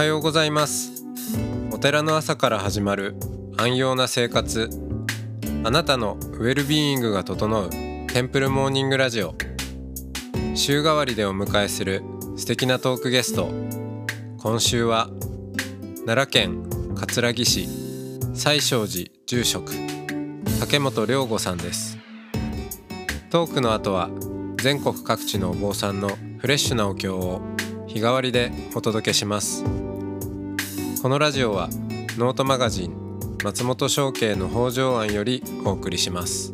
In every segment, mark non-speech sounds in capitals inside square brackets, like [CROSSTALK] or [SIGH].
はようございます。お寺の朝から始まる安養な生活。あなたのウェルビーイングが整うテンプルモーニングラジオ。週替わりでお迎えする素敵なトークゲスト。今週は奈良県葛城市西勝寺住職竹本良吾さんです。トークの後は全国各地のお坊さんのフレッシュなお経を日替わりでお届けします。このラジオはノートマガジン松本商家の北条庵よりお送りします。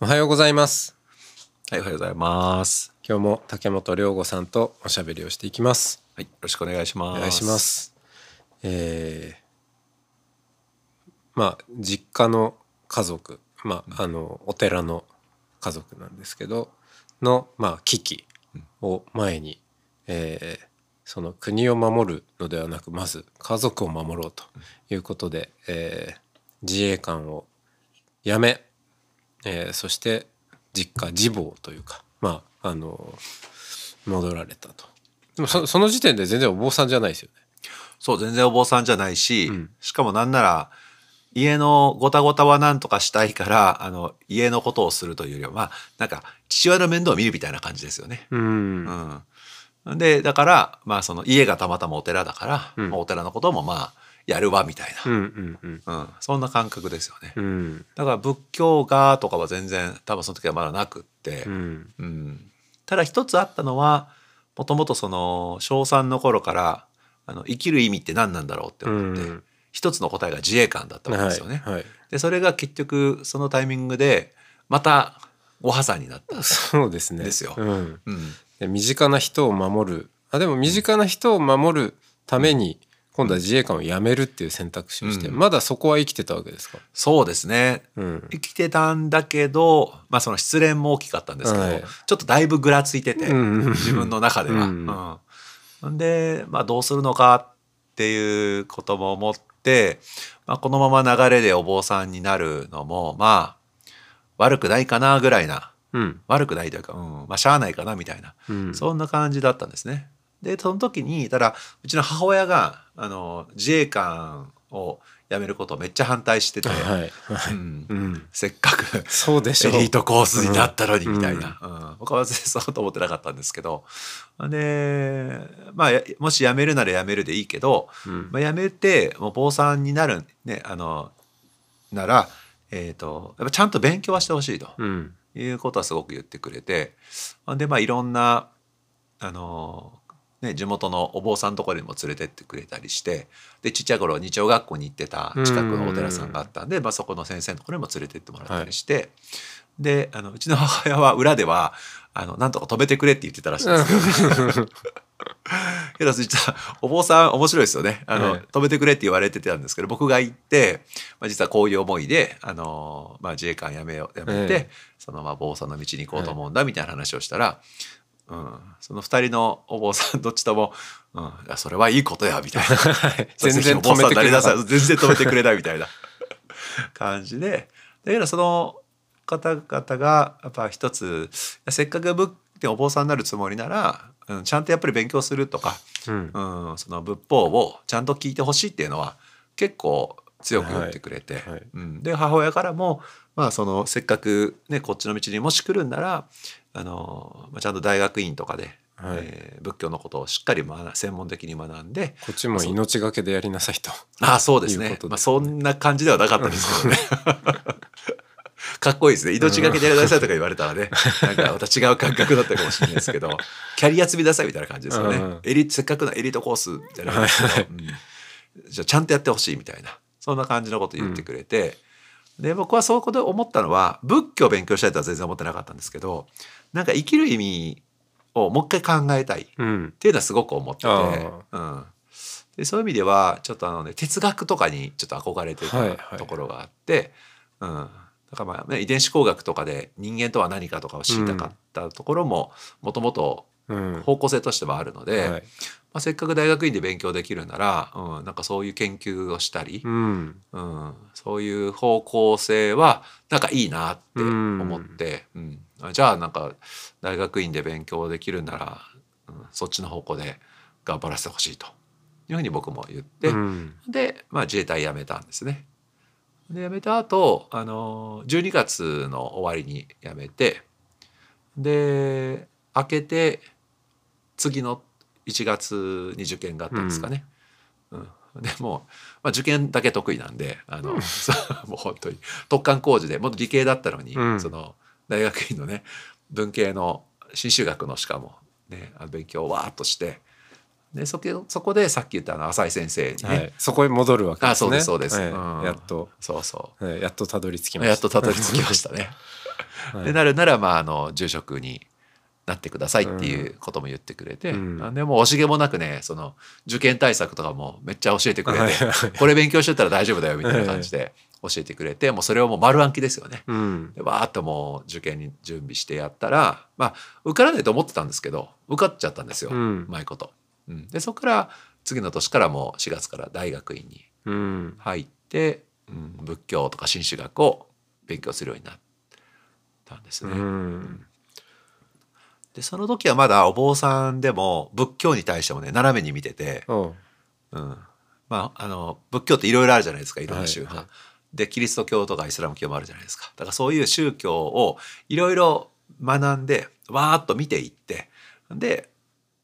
おはようございます。はい、おはようございます。今日も竹本良吾さんとおしゃべりをしていきますはい、よろしくお願いします。お願いしま。す。えーまあ実家の家族、まああのお寺の家族なんですけどのまあ危機を前に、えーその国を守るのではなくまず家族を守ろうということで、えー自衛官を辞め、えーそして実家自亡というかまああの戻られたと。でもそその時点で全然お坊さんじゃないですよね。そう、全然お坊さんじゃないし、うんしかもなんなら、家のごたごたはなんとかしたいから、あの、家のことをするというよりは、まあ、なんか、父親の面倒を見るみたいな感じですよね。うんうん。で、だから、まあ、その、家がたまたまお寺だから、うんまあお寺のこともまあ、やるわ、みたいうんうんうんな。うん。そんな感覚ですよね。うんだから、仏教がとかは全然、多分その時はまだなくって、うんうん、ただ一つあったのはもともとその小3の頃からあの生きる意味って何なんだろうって思って、うん一つの答えが自衛官だったわけですよね。はいはいでそれが結局そのタイミングでまたご破産になった。そうですね。ですようん、うん、で身近な人を守るあでも身近な人を守るために今度は自衛官を辞めるっていう選択肢をして、うん。まだそこは生きてたわけですか？そうですね。うん、生きてたんだけど、まあ、その失恋も大きかったんですけど、はい。ちょっとだいぶぐらついてて、自分の中では。うん。うんで、まあ、どうするのかっていうことも思って、まあ、このまま流れでお坊さんになるのもまあ悪くないかなぐらいな。うん。悪くないというか、うん。まあ、しゃあないかなみたいな、うん。そんな感じだったんですね。でその時にただうちの母親があの自衛官を辞めることをめっちゃ反対してて、はいはい、うん。うん、せっかくそうでしょう。エリートコースになったのにうん。みたいな、うん。僕は全然そうと思ってなかったんですけど。でまあやもし辞めるなら辞めるでいいけど、うん。まあ、辞めてもう坊さんになる、ね、あのなら、えー、とやっぱちゃんと勉強はしてほしいと。うん。いうことはすごく言ってくれて。でまあいろんなあの、ね、地元のお坊さんのところにも連れてってくれたりしてでちっちゃい頃日曜学校に行ってた近くのお寺さんがあったんで、まあ、そこの先生のところにも連れてってもらったりして、であのうちの母親は裏ではあのなんとか止めてくれって言ってたらしいんです [LAUGHS] けど。けど実はお坊さん面白いですよね。あの、はい。止めてくれって言われてたんですけど僕が行って、まあ、実はこういう思いであの、まあ、自衛官辞めよう辞めて、ええ。そのまあ坊さんの道に行こうと思うんだみたいな話をしたら、うん、その二人のお坊さんどっちとも「うん、それはいいことや」みたいな。[LAUGHS] はい。[LAUGHS] 全然止めてくれれない。全然止めてくれないみたいな。感じで。だけどその方々がやっぱ一つせっかく仏でお坊さんになるつもりなら、うん、ちゃんとやっぱり勉強するとか、た。うん。うん、その仏法をちゃんと聞いてほしいっていうのは結構強く言ってくれて、はい。はい。うん、で母親からも、まあ、そのせっかく、ね、こっちの道にもし来るんならあの、まあ、ちゃんと大学院とかで、はい。えー仏教のことをしっかり学専門的に学んでこっちも命がけでやりなさいと。ああそうですね。ね。まあ、そんな感じではなかったですけどね。[LAUGHS] かっこいいですね。命がけでやりなさいとか言われたらねなんかまた違う感覚だったかもしれないですけど [LAUGHS] キャリア積みなさいみたいな感じですよね、うんエリせっかくのエリートコースみたいな感じですけど、うん。じゃあちゃんとやってほしいみたいなそんな感じのこと言ってくれて、で僕はそういうことで思ったのは仏教を勉強したいとは全然思ってなかったんですけどなんか生きる意味をもう一回考えたいっうん。ていうのはすごく思ってて、あうん、でそういう意味ではちょっとあの、ね、哲学とかにちょっと憧れてはいはい。たところがあって、うん、だだからまあ、ね、遺伝子工学とかで人間とは何かとかを知りたかったところももともとうん方向性としてはあるので、はいまあ、せっかく大学院で勉強できるなら、うん、なんかそういう研究をしたり、うん。うん、そういう方向性はなんかいいなって思って、うん。あじゃあなんか大学院で勉強できるなら、うん、そっちの方向で頑張らせてほしいと。いうふうに僕も言って、うん。で、まあ、自衛隊辞めたんですね。で辞めた後あの12月の終わりに辞めてで明けて次の1月に受験があったんですかね。うん。でもう、まあ、受験だけ得意なんであの [LAUGHS] そうもう本当に突貫工事でもっと理系だったのに、うん。その大学院のね文系の新修学のしかも、ね、あの勉強をわーっとしてでそこそこでさっき言ったあの浅井先生にね、はい、そこへ戻るわけですね。あそうですそうです。はいうん。やっと、そうそう。はいやっとたどり着きました。やっとたどり着きましたね。[LAUGHS] はい。でなるならまああの住職になってくださいっていうことも言ってくれて、うんあでもう惜しげもなくねその受験対策とかもめっちゃ教えてくれて、これ勉強してたら大丈夫だよみたいな感じで教えてくれてもうそれをもう丸暗記ですよね。うん。でわーっともう受験に準備してやったらまあ受からないと思ってたんですけど受かっちゃったんですよ、ううんまいこと。うん、でそこから次の年からもう4月から大学院にうん。入って、うん、仏教とか新宗学を勉強するようになったんですうね。ん。でその時はまだお坊さんでも仏教に対してもね斜めに見てて、おううん、まああの仏教っていろいろあるじゃないですかいろんな宗派。はいはでキリスト教とかイスラム教もあるじゃないですか。だからそういう宗教をいろいろ学んでわーっと見ていってで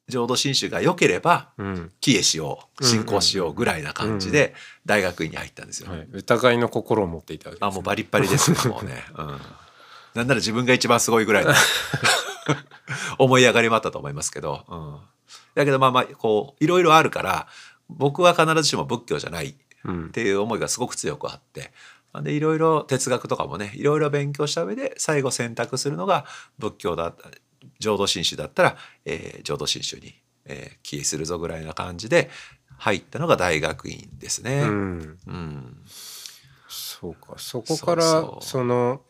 浄土真宗が良ければうん。帰依しよう信仰しようぐらいな感じで大学院に入ったんですよ。はい。疑いの心を持っていたわけです、ね。あもうバリッバリですねもうね、うん、なんなら自分が一番すごいぐらいの [LAUGHS] [LAUGHS] 思い上がりもあったと思いますけど、うん、だけどまあまあこういろいろあるから僕は必ずしも仏教じゃないっうん。ていう思いがすごく強くあってでいろいろ哲学とかもねいろいろ勉強した上で最後選択するのが仏教だった浄土真宗だったら、えー浄土真宗に、えー帰依するぞぐらいな感じで入ったのが大学院ですね。うん。うんそうか。そこからその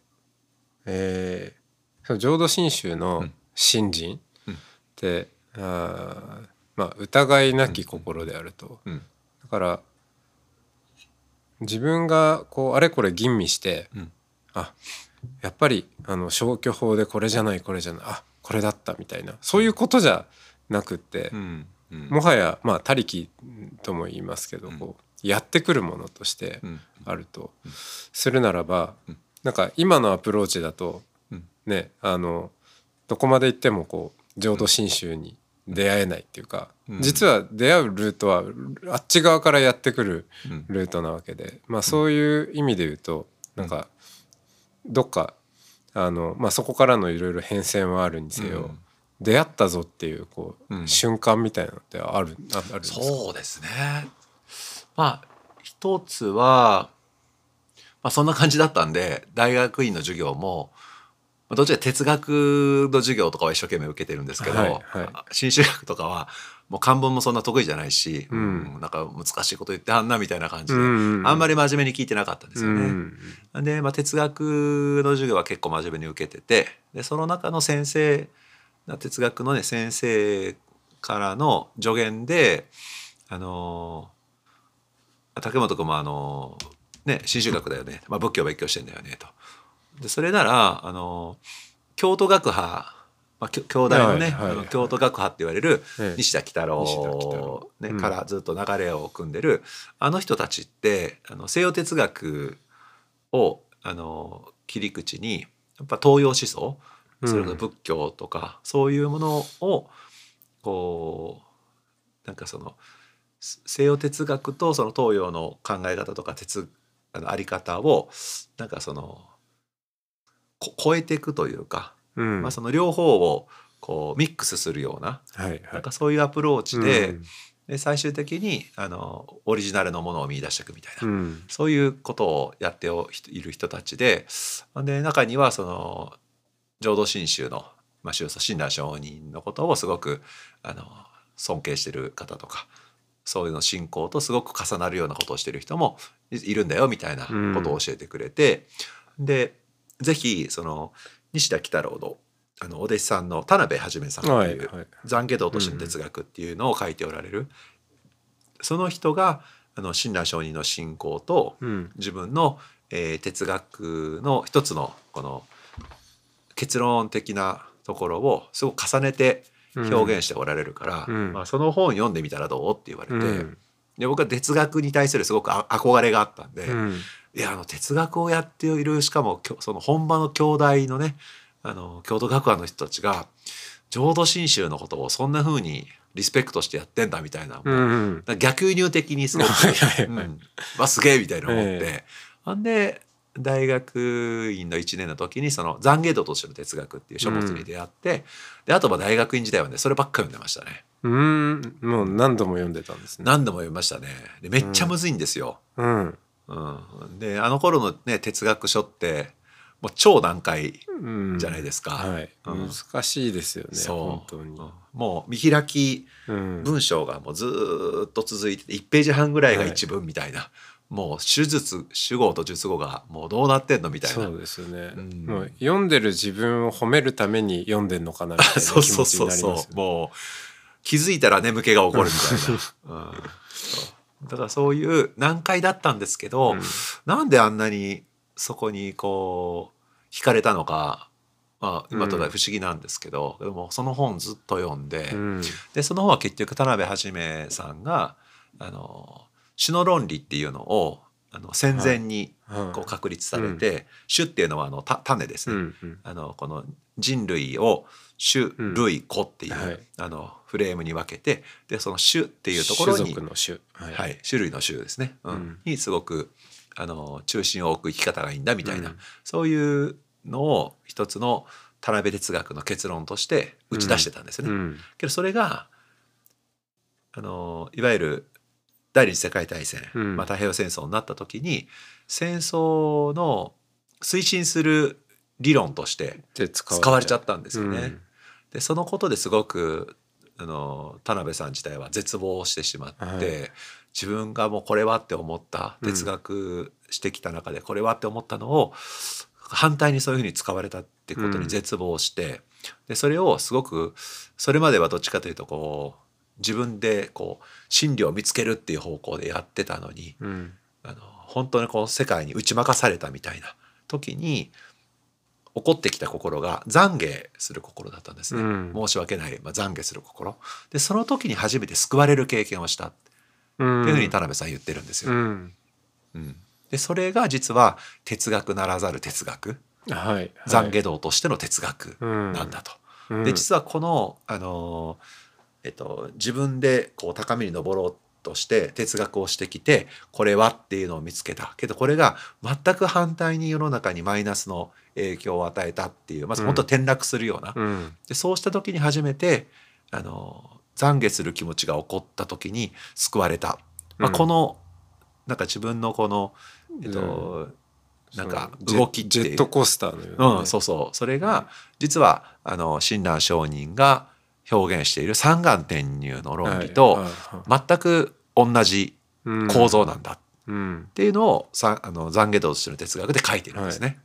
えーその浄土真宗のうん。信心うん。って、あーまあ疑いなき心であると。うん。だから自分がこうあれこれ吟味して、うん。あやっぱりあの消去法でこれじゃないこれじゃないあこれだったみたいなそういうことじゃなくって、うん。うん。もはやまあ他力とも言いますけど、うん。こうやってくるものとしてうん。あるとするならば、うん。なんか今のアプローチだとうんねあのどこまで行ってもこう浄土真宗に出会えないっていうか、うん。実は出会うルートはあっち側からやってくるうん。ルートなわけで、まあ、そういう意味で言うとなんかどっかあの、まあ、そこからのいろいろ変遷はあるにせよ、うん。出会ったぞっていうこう、うん。瞬間みたいなのってあるああるんですか？そうですね。まあ一つは、まあ、そんな感じだったんで大学院の授業もまあどっちか哲学の授業とかは一生懸命受けてるんですけど、はいはい。新修学とかはもう漢文もそんな得意じゃないし、うん。なんか難しいこと言ってあんなみたいな感じで、うんあんまり真面目に聞いてなかったんですよね。うんで、まあ、哲学の授業は結構真面目に受けててでその中の先生哲学のね先生からの助言であのー竹本君もあのーね新宗学だよね、まあ、仏教を勉強してんだよねと。でそれならあのー京都学派、まあ、京大のね、はいはい。あの京都学派って言われるええ。西田喜太郎西田喜太郎。ねうんからずっと流れを組んでるあの人たちってあの西洋哲学をあの切り口にやっぱ東洋思想それこそ仏教とか、そういうものをこうなんかそのす西洋哲学とその東洋の考え方とか哲あのあり方をなんかそのこ超えていくというか、うん。まあ、その両方をこうミックスするようなはいはないんかそういうアプローチで,、うん。で最終的にあのオリジナルのものを見出していくみたいな、うん。そういうことをやっておいる人たちでで中にはその浄土真宗の、まあ、宗祖親鸞上人のことをすごくあの尊敬してる方とかそういうの信仰とすごく重なるようなことをしてる人もいいるんだよみたいなことを教えてくれて、でぜひその西田喜太郎のあのお弟子さんの田辺はじめさんとはいいうはい懺悔道としての哲学っていうのを書いておられる、その人があの親鸞上人の信仰とうん。自分の、えー哲学の一つのこの結論的なところをすごく重ねて表現しておられるから、うん。まあ、その本読んでみたらどうって言われて、うん。で僕は哲学に対するすごくあ憧れがあったんで、うんいやあの哲学をやっているしかもその本場の京大のねあの京都学科の人たちが浄土真宗のことをそんな風にリスペクトしてやってんだみたいな、うんうん。逆輸入的にすごく [LAUGHS] うん。わすげえみたいな思って、えほんで大学院の1年の時にその懺悔道としての哲学っていう書物に出会って、であとは大学院時代はねそればっか読んでましたね。うん。もう何度も読んでたんですね。何度も読みましたね。でめっちゃむずいんですよ、うん。うんであの頃のね哲学書ってもう超難解うん。じゃないですか、はい、うん。難しいですよねそう。本当に。うん。もう見開きうん。文章がもうずーっと続いてて1ページ半ぐらいが一文みたいな、もう手術主語と述語がもうどうなってんのみたいな。そうですよね、うん。もう読んでる自分を褒めるために読んでんのかなみたいな気そうそう持ちにそうそなりますよね。う。もう気づいたら眠気が起こるみたいな、[LAUGHS] うん。そうだからそういう難解だったんですけど、うん。なんであんなにそこにこう惹かれたのか、まあ、今とな不思議なんですけど、でもその本ずっと読んで、うん。でその本は結局田辺はじめさんがあの種の論理っていうのをあの戦前にはい。こう確立されて、種っていうのはあのた種ですね、うんうん。あのこの人類を種うん類子っていう、はい。あのフレームに分けてでその種っていうところ種に族の種。はい、はい、種類の種ですね、うん。うん。にすごくあの中心を置く生き方がいいんだみたいな、うん。そういうのを一つの田辺哲学の結論として打ち出してたんですね。うん。けどそれがあのいわゆる第二次世界大戦、うん。まあ、太平洋戦争になった時に戦争の推進する理論としてで使使われちゃっったんですよね。でそのことですごくあの田辺さん自体は絶望してしまって、はい。自分がもうこれはって思ったうん。哲学してきた中でこれはって思ったのを反対にそういうふうに使われたってことに絶望して、でそれをすごくそれまではどっちかというとこう自分でこう真理を見つけるっていう方向でやってたのにうん。あの本当にこの世界に打ち負かされたみたいな時に起こってきた心が懺悔する心だったんですね、うん。申し訳ない、まあ、懺悔する心。でその時に初めて救われる経験をした。ってうん。いうふうに田辺さん言ってるんですよ。うん。うん。でそれが実は哲学ならざる哲学。はい。はい。懺悔道としての哲学うん。なんだと。うん。で実はこの、あのえっと、自分でこう高みに登ろうとして哲学をしてきてこれはっていうのを見つけた。けどこれが全く反対に世の中にマイナスの影響を与えたっていうまず本当転落するような、うん。でそうした時に初めてあの懺悔する気持ちが起こった時に救われた、まあ、うん。このなんか自分のこの、えっとなんかそう。動きっていう。ジェットコースターのようなね。うん、そうそう。それが実はあの親鸞上人が表現している三眼転入の論理とはいはい全く同じうん。構造なんだ。っうん。ていうのをさあの懺悔道としての哲学で書いてるんですね。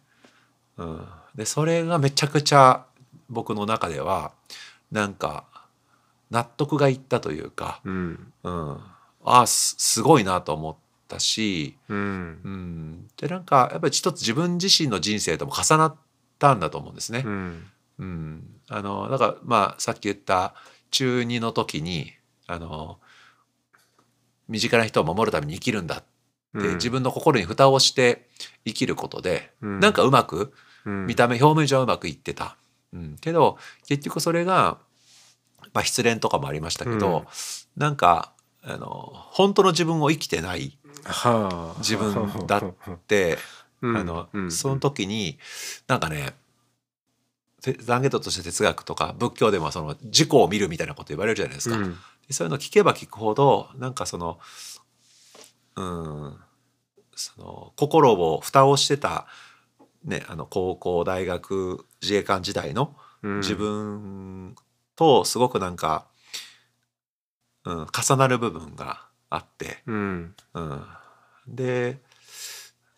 うん、でそれがめちゃくちゃ僕の中ではなんか納得がいったというか、うん。うん、ああすすごいなと思ったし、うん。うん、でなんかやっぱり一つ自分自身の人生とも重なったんだと思うんですね。うん。うん、あのだからまあさっき言った中2の時にあの身近な人を守るために生きるんだって、うん。自分の心に蓋をして生きることで、うん。なんかうまくうん見た目表面上はうまくいってた、うん、けど結局それが、まあ、失恋とかもありましたけど、うん。なんかあの本当の自分を生きてないはあ。自分だってうん。あの、うん。その時になんかねて懺悔道として哲学とか仏教でもその自己を見るみたいなこと言われるじゃないですか。うん。でそういうの聞けば聞くほどなんかそのうんその心を蓋をしてた、ね、あの高校大学自衛官時代のうん。自分とすごくなんか、うん、重なる部分があって。うん。うん、で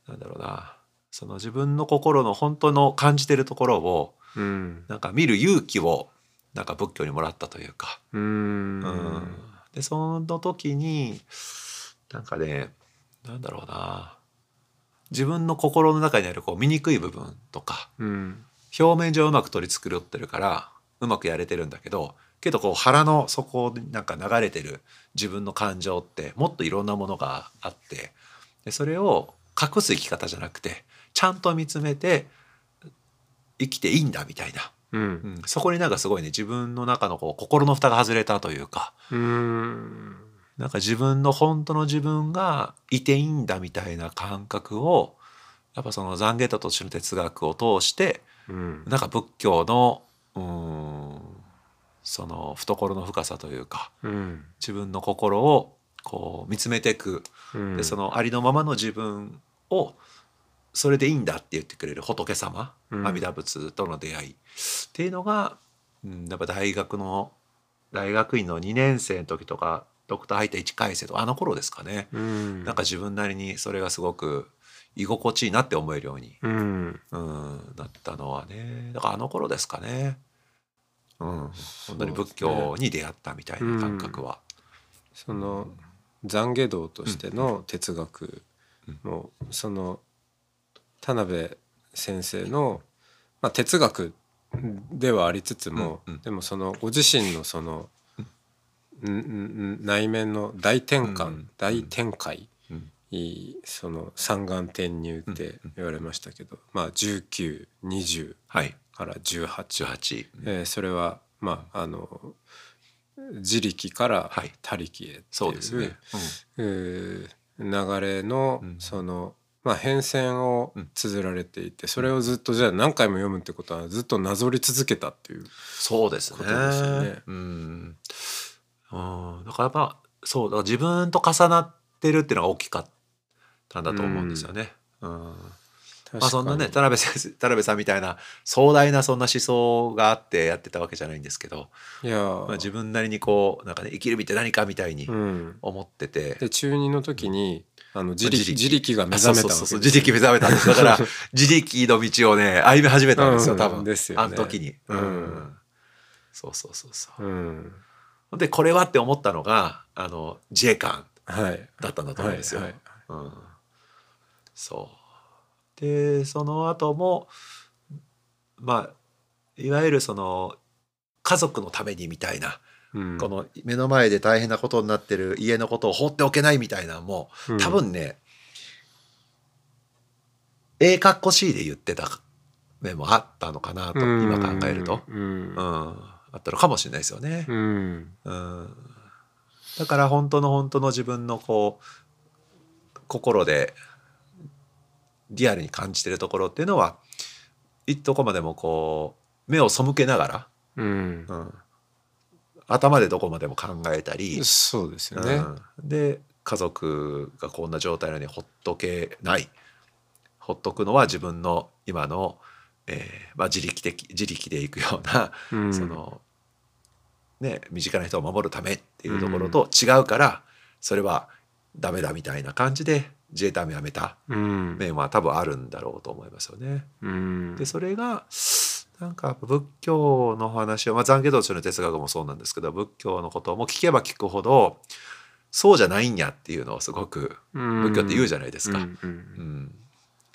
なんだろうな。その自分の心の本当の感じてるところをうん。なんか見る勇気をなんか仏教にもらったというか、うん。うん。でその時になんかねなんだろうな自分の心の中にあるこう醜い部分とかうん表面上うまく取り繕ってるからうまくやれてるんだけどけどこう腹の底になんか流れてる自分の感情ってもっといろんなものがあってでそれを隠す生き方じゃなくてちゃんと見つめて生きていいんだみたいな、うん。うん、そこになんかすごいね自分の中のこう心の蓋が外れたというか。うんなんか自分の本当の自分がいていいんだみたいな感覚をやっぱその懺悔ととしての哲学を通してうん。なんか仏教のうーんその懐の深さというかうん。自分の心をこう見つめていく、うん。でそのありのままの自分をそれでいいんだって言ってくれる仏様、うん。阿弥陀仏との出会い。っていうのが、うん、やっぱ大学の大学院の2年生の時とかドクター入った1回生とかあの頃ですかね、うん。なんか自分なりにそれがすごく居心地いいなって思えるようにうん。うん、なったのはね。だからあの頃ですかね、うん、本当に仏教に出会ったみたいな感覚は。その懺悔道としての哲学もその田辺先生の、まあ、哲学ではありつつも、うんうん。でもそのご自身のその、んん内面の大転換、うん。大展開、うん。いいその三眼転入って言われましたけど、まあ1920はい。から18、18、えーそれはまああの自力からはい。他力へってそうですね。流れのうん。その、まあ、変遷を綴られていてそれをずっとじゃあ何回も読むってことはずっとなぞり続けたっていう。そうですね。うん、うん、だからやっぱそうだから自分と重なってるっていうのが大きかったんだと思うんですよね。うん。まあそんなね田辺先生田辺さんみたいな壮大なそんな思想があってやってたわけじゃないんですけど、いやー、まあ、自分なりにこうなんかね生きるみって何かみたいにうん、思ってて、で中二の時にあの自力自力。が目覚めたそう自力目覚めたんですだから [LAUGHS] 自力の道をね歩み始めたんですようん。多分、ですよね。あの時に、うん。そうそうそうそう。うん、でこれはって思ったのがあの自衛官はい。だったんだと思うんですよ、そう。でその後もまあいわゆるその家族のためにみたいな、うん、この目の前で大変なことになってる家のことを放っておけないみたいなのもうん。多分ね、ええかっこしいで言ってた面もあったのかなと今考えると、うん。うんあったのかもしれないですよね。うん。うん。だから本当の本当の自分のこう心でリアルに感じてるところっていうのはいどこまでもこう目を背けながら、うん。うん、頭でどこまでも考えたり、そうですよね。うん。で家族がこんな状態なのにほっとけない。ほっとくのは自分の今の、えーまあ、自力的自力でいくような、うん。そのね身近な人を守るためっていうところと違うから、それはダメだみたいな感じで自衛隊も辞めたうん。面は多分あるんだろうと思いますよね。うん。でそれがなんか仏教の話を、まあ、懺悔道中の哲学もそうなんですけど仏教のことも聞けば聞くほどそうじゃないんやっていうのをすごく仏教って言うじゃないですか。うんうん。うん。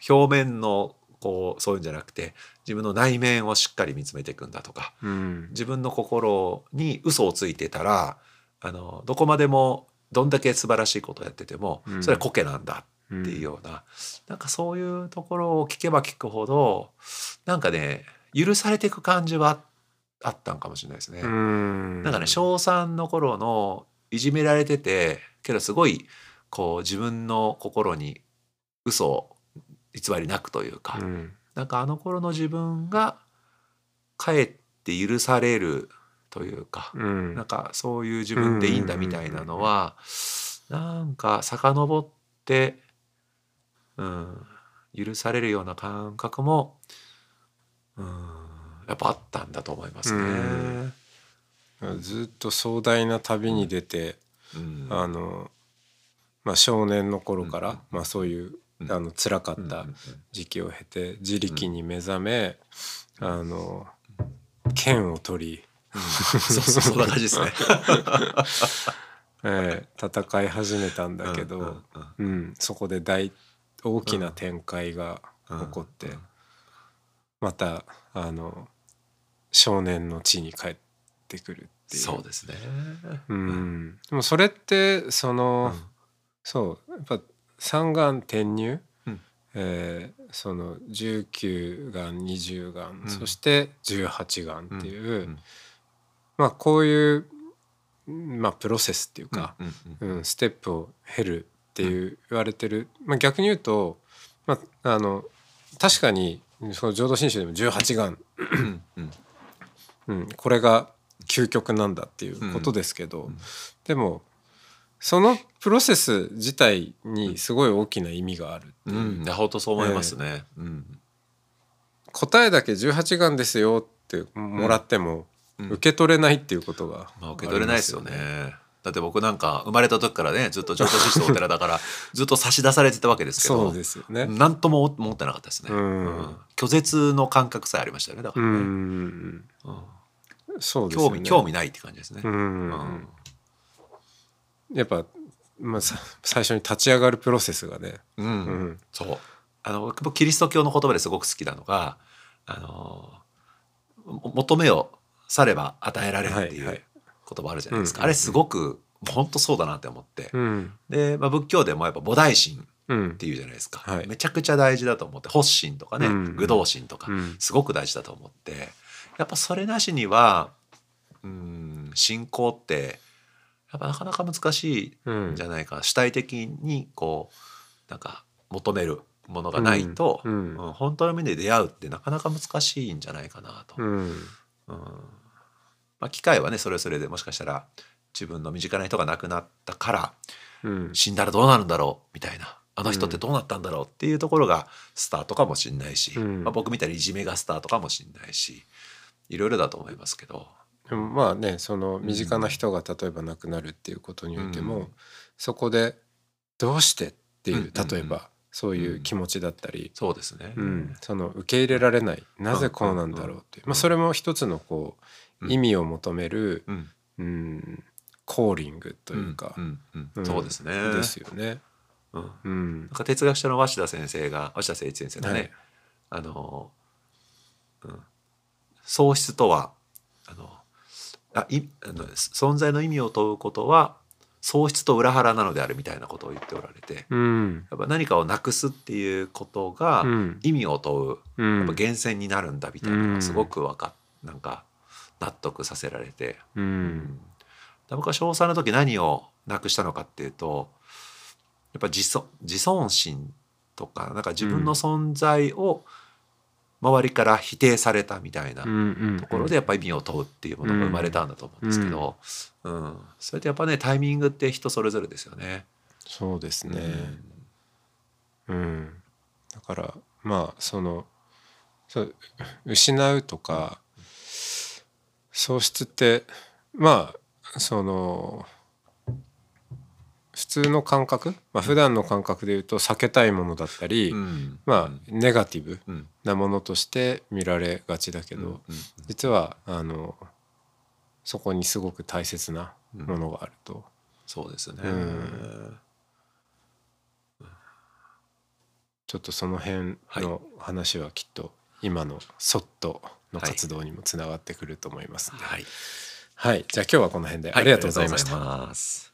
表面のこうそういうんじゃなくて自分の内面をしっかり見つめていくんだとかうん。自分の心に嘘をついてたらあのどこまでもどんだけ素晴らしいことをやっててもうん。それは苔なんだっていうような、なんかそういうところを聞けば聞くほどなんかね許されていく感じはあったんかもしれないですね。うん。なんかね小3の頃のいじめられててけどすごいこう自分の心に嘘を偽りなくというか、うん。なんかあの頃の自分がかえって許されるというか、うん。なんかそういう自分でいいんだみたいなのは、なんか遡って、うん、許されるような感覚も、うん、やっぱあったんだと思いますね。ずっと壮大な旅に出て、うん。あの、まあ、少年の頃から、うんまあ、そういううんあの辛かった時期を経て自力に目覚め、あの剣を取り、そうそうそんな感じですね。[LAUGHS] えー戦い始めたんだけど、うんそこで大大きな展開が起こって、またあの少年の地に帰ってくるっていう。そうですね。うん、でもそれってその、うん。そうやっぱ三眼転入、うん。えーその19眼20眼、うん。そして18眼っていう、ん。まあこういう、まあ、プロセスっていうか、うんうんうん。ステップを経るっていう言われてる、まあ、逆に言うと、まあ、あの確かにその浄土真宗でも18眼、うん。うん。うん、これが究極なんだっていうことですけど、ん。でもそのプロセス自体にすごい大きな意味があるう、うん、いや本当そう思いますね。うん。答えだけ18眼ですよってもらってもうん。受け取れないっていうことがまあ受け取れないですよね。だって僕なんか生まれた時からねずっと浄土真宗お寺だから [LAUGHS] ずっと差し出されてたわけですけどそうですよね。何とも思ってなかったですね、うん。拒絶の感覚さえありましたよねだかうらね、ん。うん。そうですよね。興味興味ないって感じですね、うん。うんやっぱ、まあ、さ最初に立ち上がるプロセスがね、うん。うん。そう。あの僕キリスト教の言葉ですごく好きなのがあのも求めをされば与えられるっていうはいはい。言葉あるじゃないですか、うん。あれすごく本当そうだなって思って、うん。で、まあ、仏教でもやっぱ菩提心うん。っていうじゃないですか、はい。めちゃくちゃ大事だと思って発心とかね、うん。愚道心とかうん。すごく大事だと思って。やっぱそれなしにはうん信仰ってやっぱなかなか難しいん。じゃないか、主体的にこうなんか求めるものがないと、うん。うん。うん本当の意味で出会うってなかなか難しいんじゃないかなと。うん。うん。まあ、機会はねそれはそれでもしかしたら自分の身近な人が亡くなったからうん。死んだらどうなるんだろうみたいな。あの人ってどうなったんだろうっていうところがスタートかもしれないし、うん。まあ、僕みたいにいじめがスタートかもしれないしいろいろだと思いますけど。でもまあねその身近な人が例えば亡くなるっていうことにおいても、うん。そこで「どうして?」っていううんうんうん。例えばそういう気持ちだったり、そうですね、うん。その受け入れられない。なぜこうなんだろうっていう、まあ、それも一つのこううん。意味を求める、うん。うん、コーリングというか、うんうん。うん。そうですね。ですよね。うん。うん。なんか哲学者の鷲田先生が鷲田誠一先生のね、はい。あの、うん、喪失とはあのあいあの存在の意味を問うことは喪失と裏腹なのであるみたいなことを言っておられてうん。やっぱ何かをなくすっていうことがうん。意味を問ううん。やっぱ源泉になるんだみたいなのがすごくわかっなんか納得させられて、ううん。ん僕は小3の時何をなくしたのかっていうとやっぱ自尊自尊心とかなんか自分の存在を周りから否定されたみたいなうんうんところでやっぱ意味を問うっていうものが生まれたんだと思うんですけど、うん。それってやっぱねタイミングって人それぞれですよね。そうですね。うん、だからまあそのそう失うとか喪失ってまあその普通の感覚、まあ普段の感覚で言うと避けたいものだったり、うん。まあネガティブうん。なものとして見られがちだけど、うん。うん。実はあのそこにすごく大切なものがあると。そうですね。うん。ちょっとその辺の話はきっと今のそっとの活動にもつながってくると思いますね。はい、はい、じゃあ今日はこの辺ではありがとうございました。い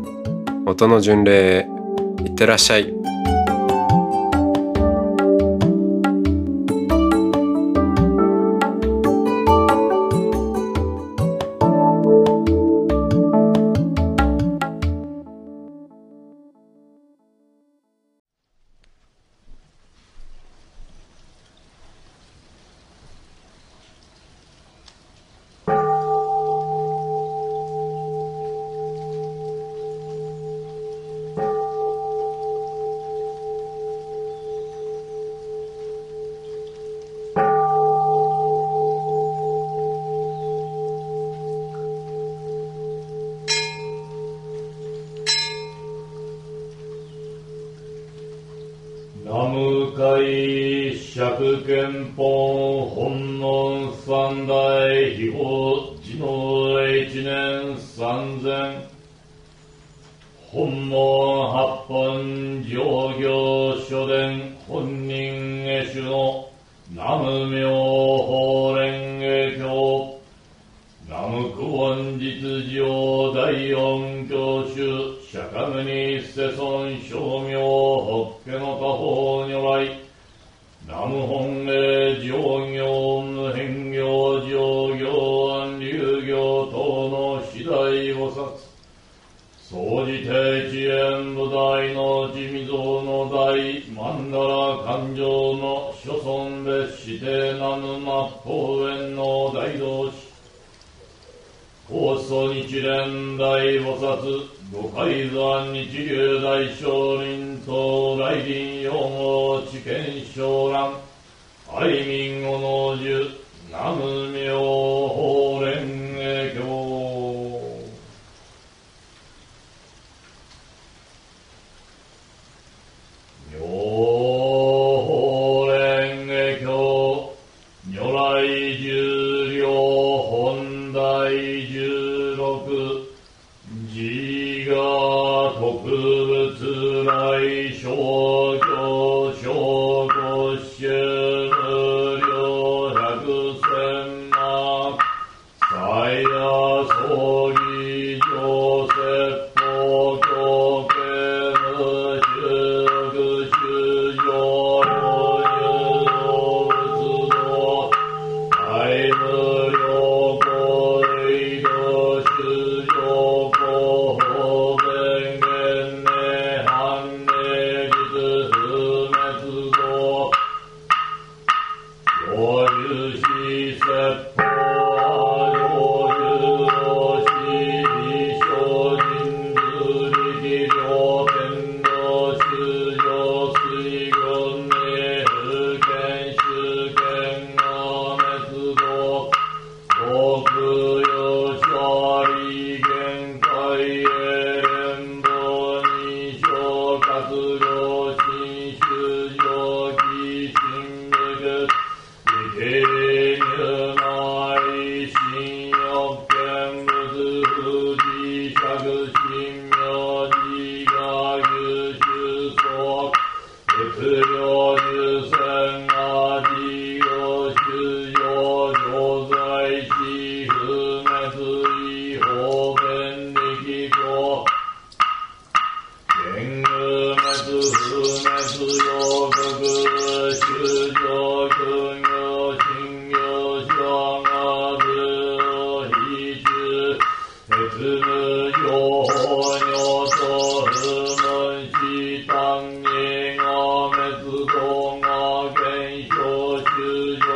音の巡礼いってらっしゃい。マンダラ勘定の諸村別指定ぬま公園の大同士。高祖日蓮大菩薩五海山日流大聖林と来臨養護知見昇乱愛民五の樹南無明 good.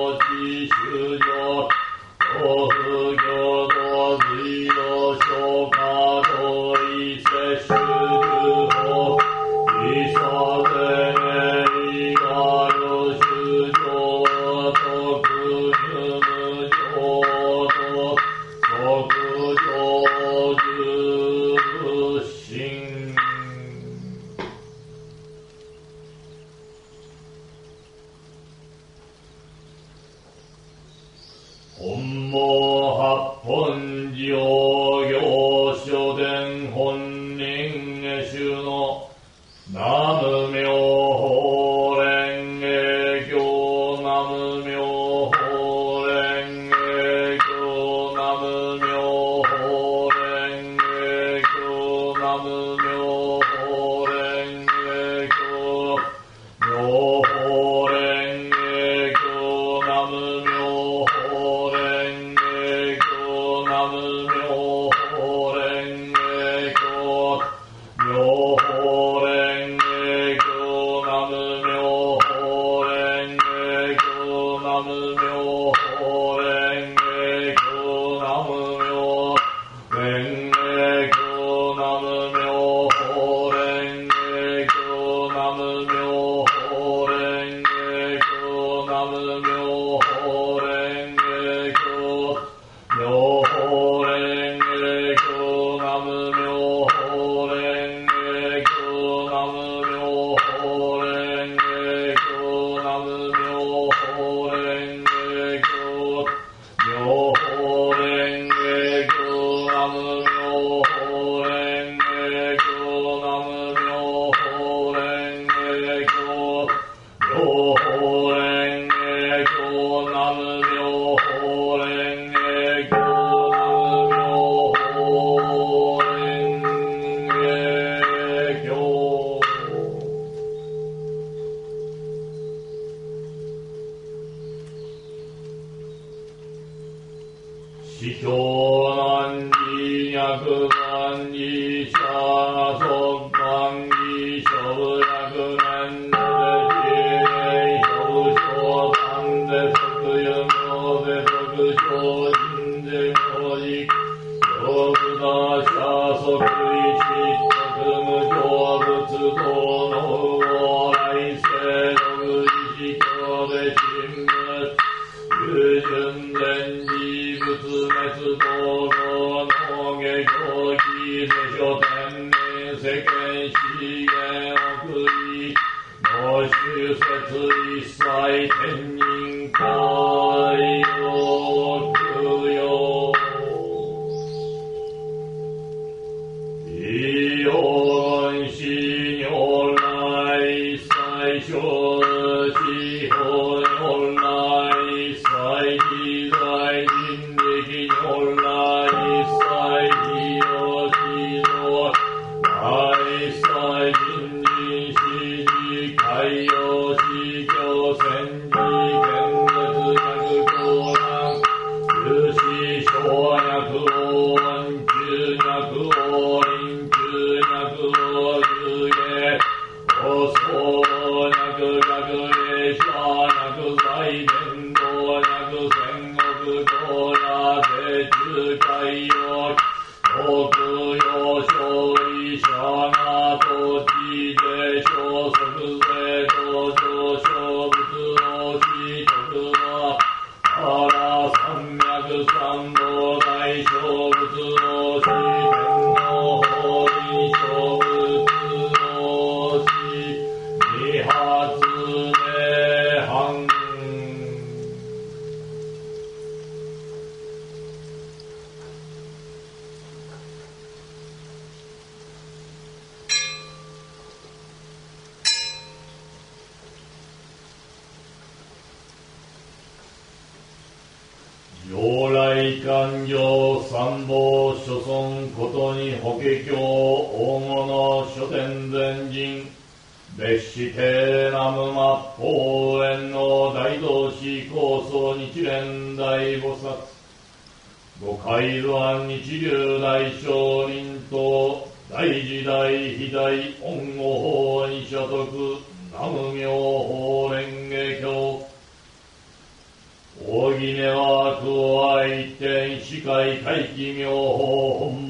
お行、豆腐行の随の召喚国有所以者が土地で小村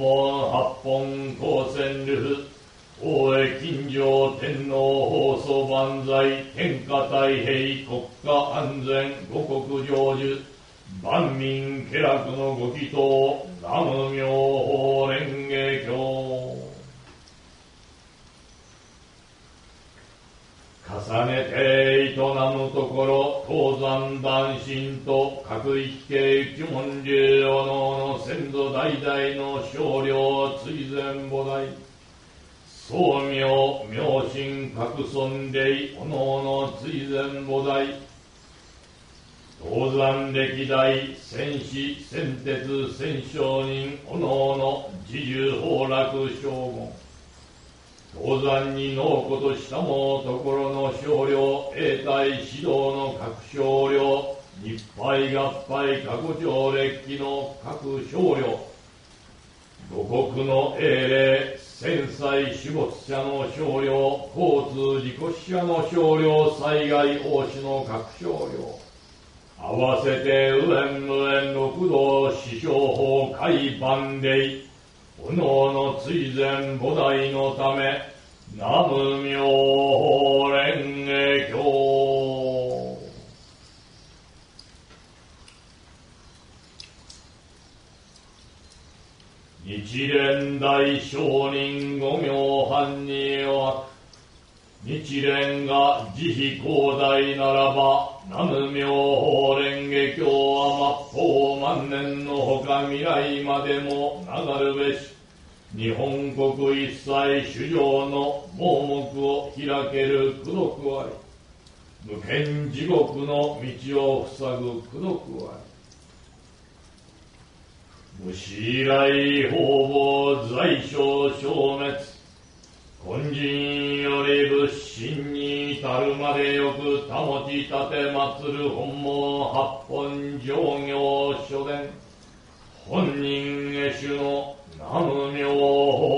八本高専流大江金城天皇放送万歳天下太平国家安全。五国成就万民家楽のご祈祷。南無妙法蓮華経。重ねて営むところ東山男神と各域系一門流。先祖代々の少量追善母大宗明明神各尊霊おのおの追善母大東山歴代戦士戦鉄戦商人おのおの自重崩落将軍東山に農子としたもところの少量永代指導の各少量日配合配過去上列記の各少量。五国の英霊戦災死没者の少量交通事故死者の少量災害応死の各少量。合わせて右縁無縁六道師匠法海万霊おのの追善菩提のため、南無妙法蓮華経。日蓮大聖人五名半には、日蓮が慈悲広大ならば、南無妙法蓮華経は末法万年のほか未来までも流るべし。日本国一切主上の盲目を開ける功徳あり。無権地獄の道を塞ぐ功徳あり。無視来方々在所消滅。根人より仏心に至るまでよく保ち立て祀る本望八本上行所伝。本人下手の南無妙法